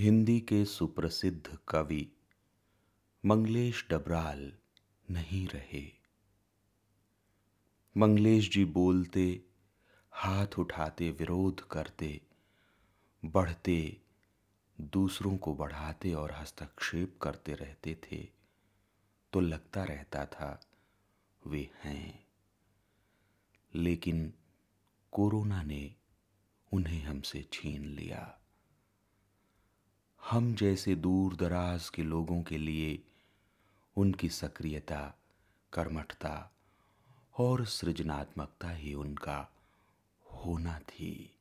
हिंदी के सुप्रसिद्ध कवि मंगलेश डबराल नहीं रहे। मंगलेश जी बोलते, हाथ उठाते, विरोध करते, बढ़ते, दूसरों को बढ़ाते और हस्तक्षेप करते रहते थे तो लगता रहता था, वे हैं। लेकिन कोरोना ने उन्हें हमसे छीन लिया। हम जैसे दूर दराज के लोगों के लिए उनकी सक्रियता, कर्मठता और सृजनात्मकता ही उनका होना थी।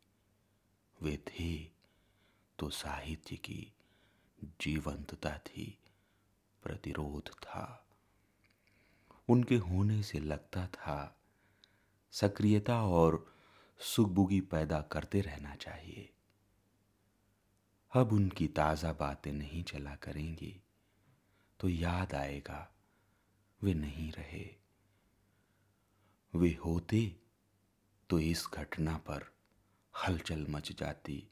वे थे तो साहित्य की जीवंतता थी, प्रतिरोध था। उनके होने से लगता था, सक्रियता और सुगबुगी पैदा करते रहना चाहिए। अब उनकी ताज़ा बातें नहीं चला करेंगी तो याद आएगा, वे नहीं रहे। वे होते तो इस घटना पर हलचल मच जाती।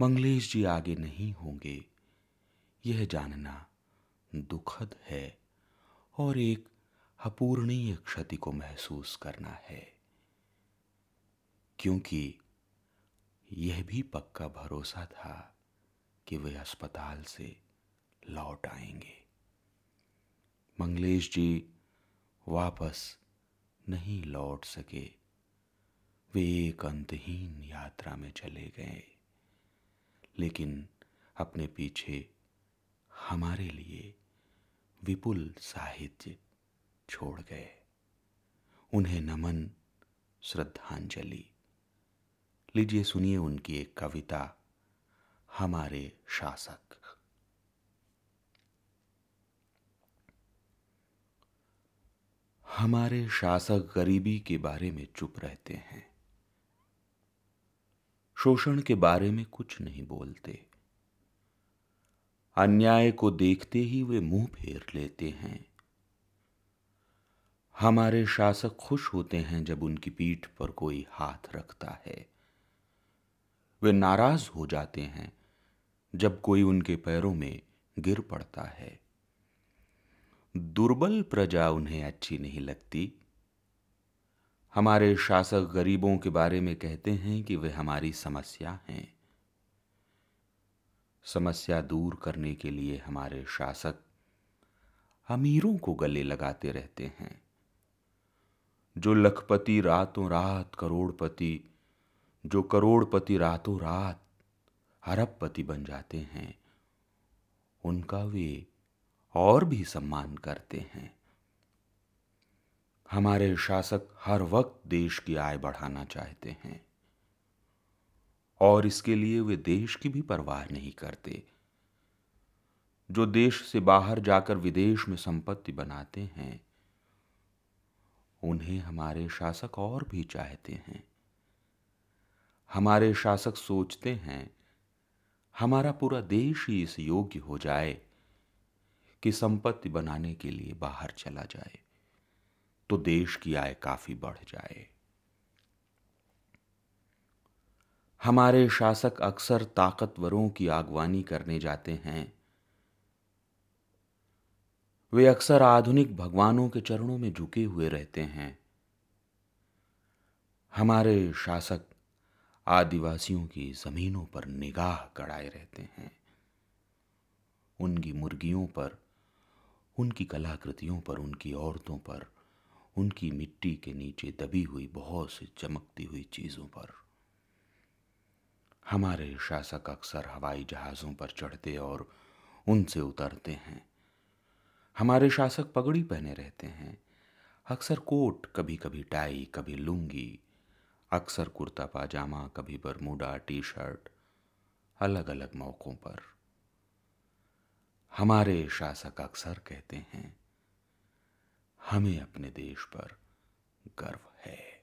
मंगलेश जी आगे नहीं होंगे, यह जानना दुखद है और एक अपूर्णीय क्षति को महसूस करना है, क्योंकि यह भी पक्का भरोसा था कि वे अस्पताल से लौट आएँगे। मंगलेश जी वापस नहीं लौट सके। वे एक अंतहीन यात्रा में चले गए। लेकिन अपने पीछे हमारे लिए विपुल साहित्य छोड़ गए। उन्हें नमन, श्रद्धांजलि लीजिए सुनिए उनकी एक कविता, हमारे शासक। हमारे शासक गरीबी के बारे में चुप रहते हैं। शोषण के बारे में कुछ नहीं बोलते। अन्याय को देखते ही वे मुँह फेर लेते हैं। हमारे शासक खुश होते हैं जब उनकी पीठ पर कोई हाथ रखता है। वे नाराज़ हो जाते हैं जब कोई उनके पैरों में गिर पड़ता है। दुर्बल प्रजा उन्हें अच्छी नहीं लगती। हमारे शासक गरीबों के बारे में कहते हैं कि वे हमारी समस्या हैं। समस्या दूर करने के लिए हमारे शासक अमीरों को गले लगाते रहते हैं। जो लखपति रातों रात करोड़पति जो करोड़पति रातों रात अरबपति बन जाते हैं, उनका वे और भी सम्मान करते हैं। हमारे शासक हर वक्त देश की आय बढ़ाना चाहते हैं और इसके लिए वे देश की भी परवाह नहीं करते। जो देश से बाहर जाकर विदेश में संपत्ति बनाते हैं, उन्हें हमारे शासक और भी चाहते हैं। हमारे शासक सोचते हैं, हमारा पूरा देश ही इस योग्य हो जाए कि संपत्ति बनाने के लिए बाहर चला जाए तो देश की आय काफ़ी बढ़ जाए। हमारे शासक अक्सर ताकतवरों की आगवानी करने जाते हैं। वे अक्सर आधुनिक भगवानों के चरणों में झुके हुए रहते हैं। हमारे शासक आदिवासियों की जमीनों पर निगाह गड़ाए रहते हैं। उनकी मुर्गियों पर, उनकी कलाकृतियों पर, उनकी औरतों पर, उनकी मिट्टी के नीचे दबी हुई बहुत सी चमकती हुई चीज़ों पर। हमारे शासक अक्सर हवाई जहाज़ों पर चढ़ते और उनसे उतरते हैं। हमारे शासक पगड़ी पहने रहते हैं। अक्सर कोट कभी कभी टाई, कभी लुंगी अक्सर कुर्ता पाजामा, कभी बरमूडा टी शर्ट अलग अलग मौक़ों पर। हमारे शासक अक्सर कहते हैं, हमें अपने देश पर गर्व है।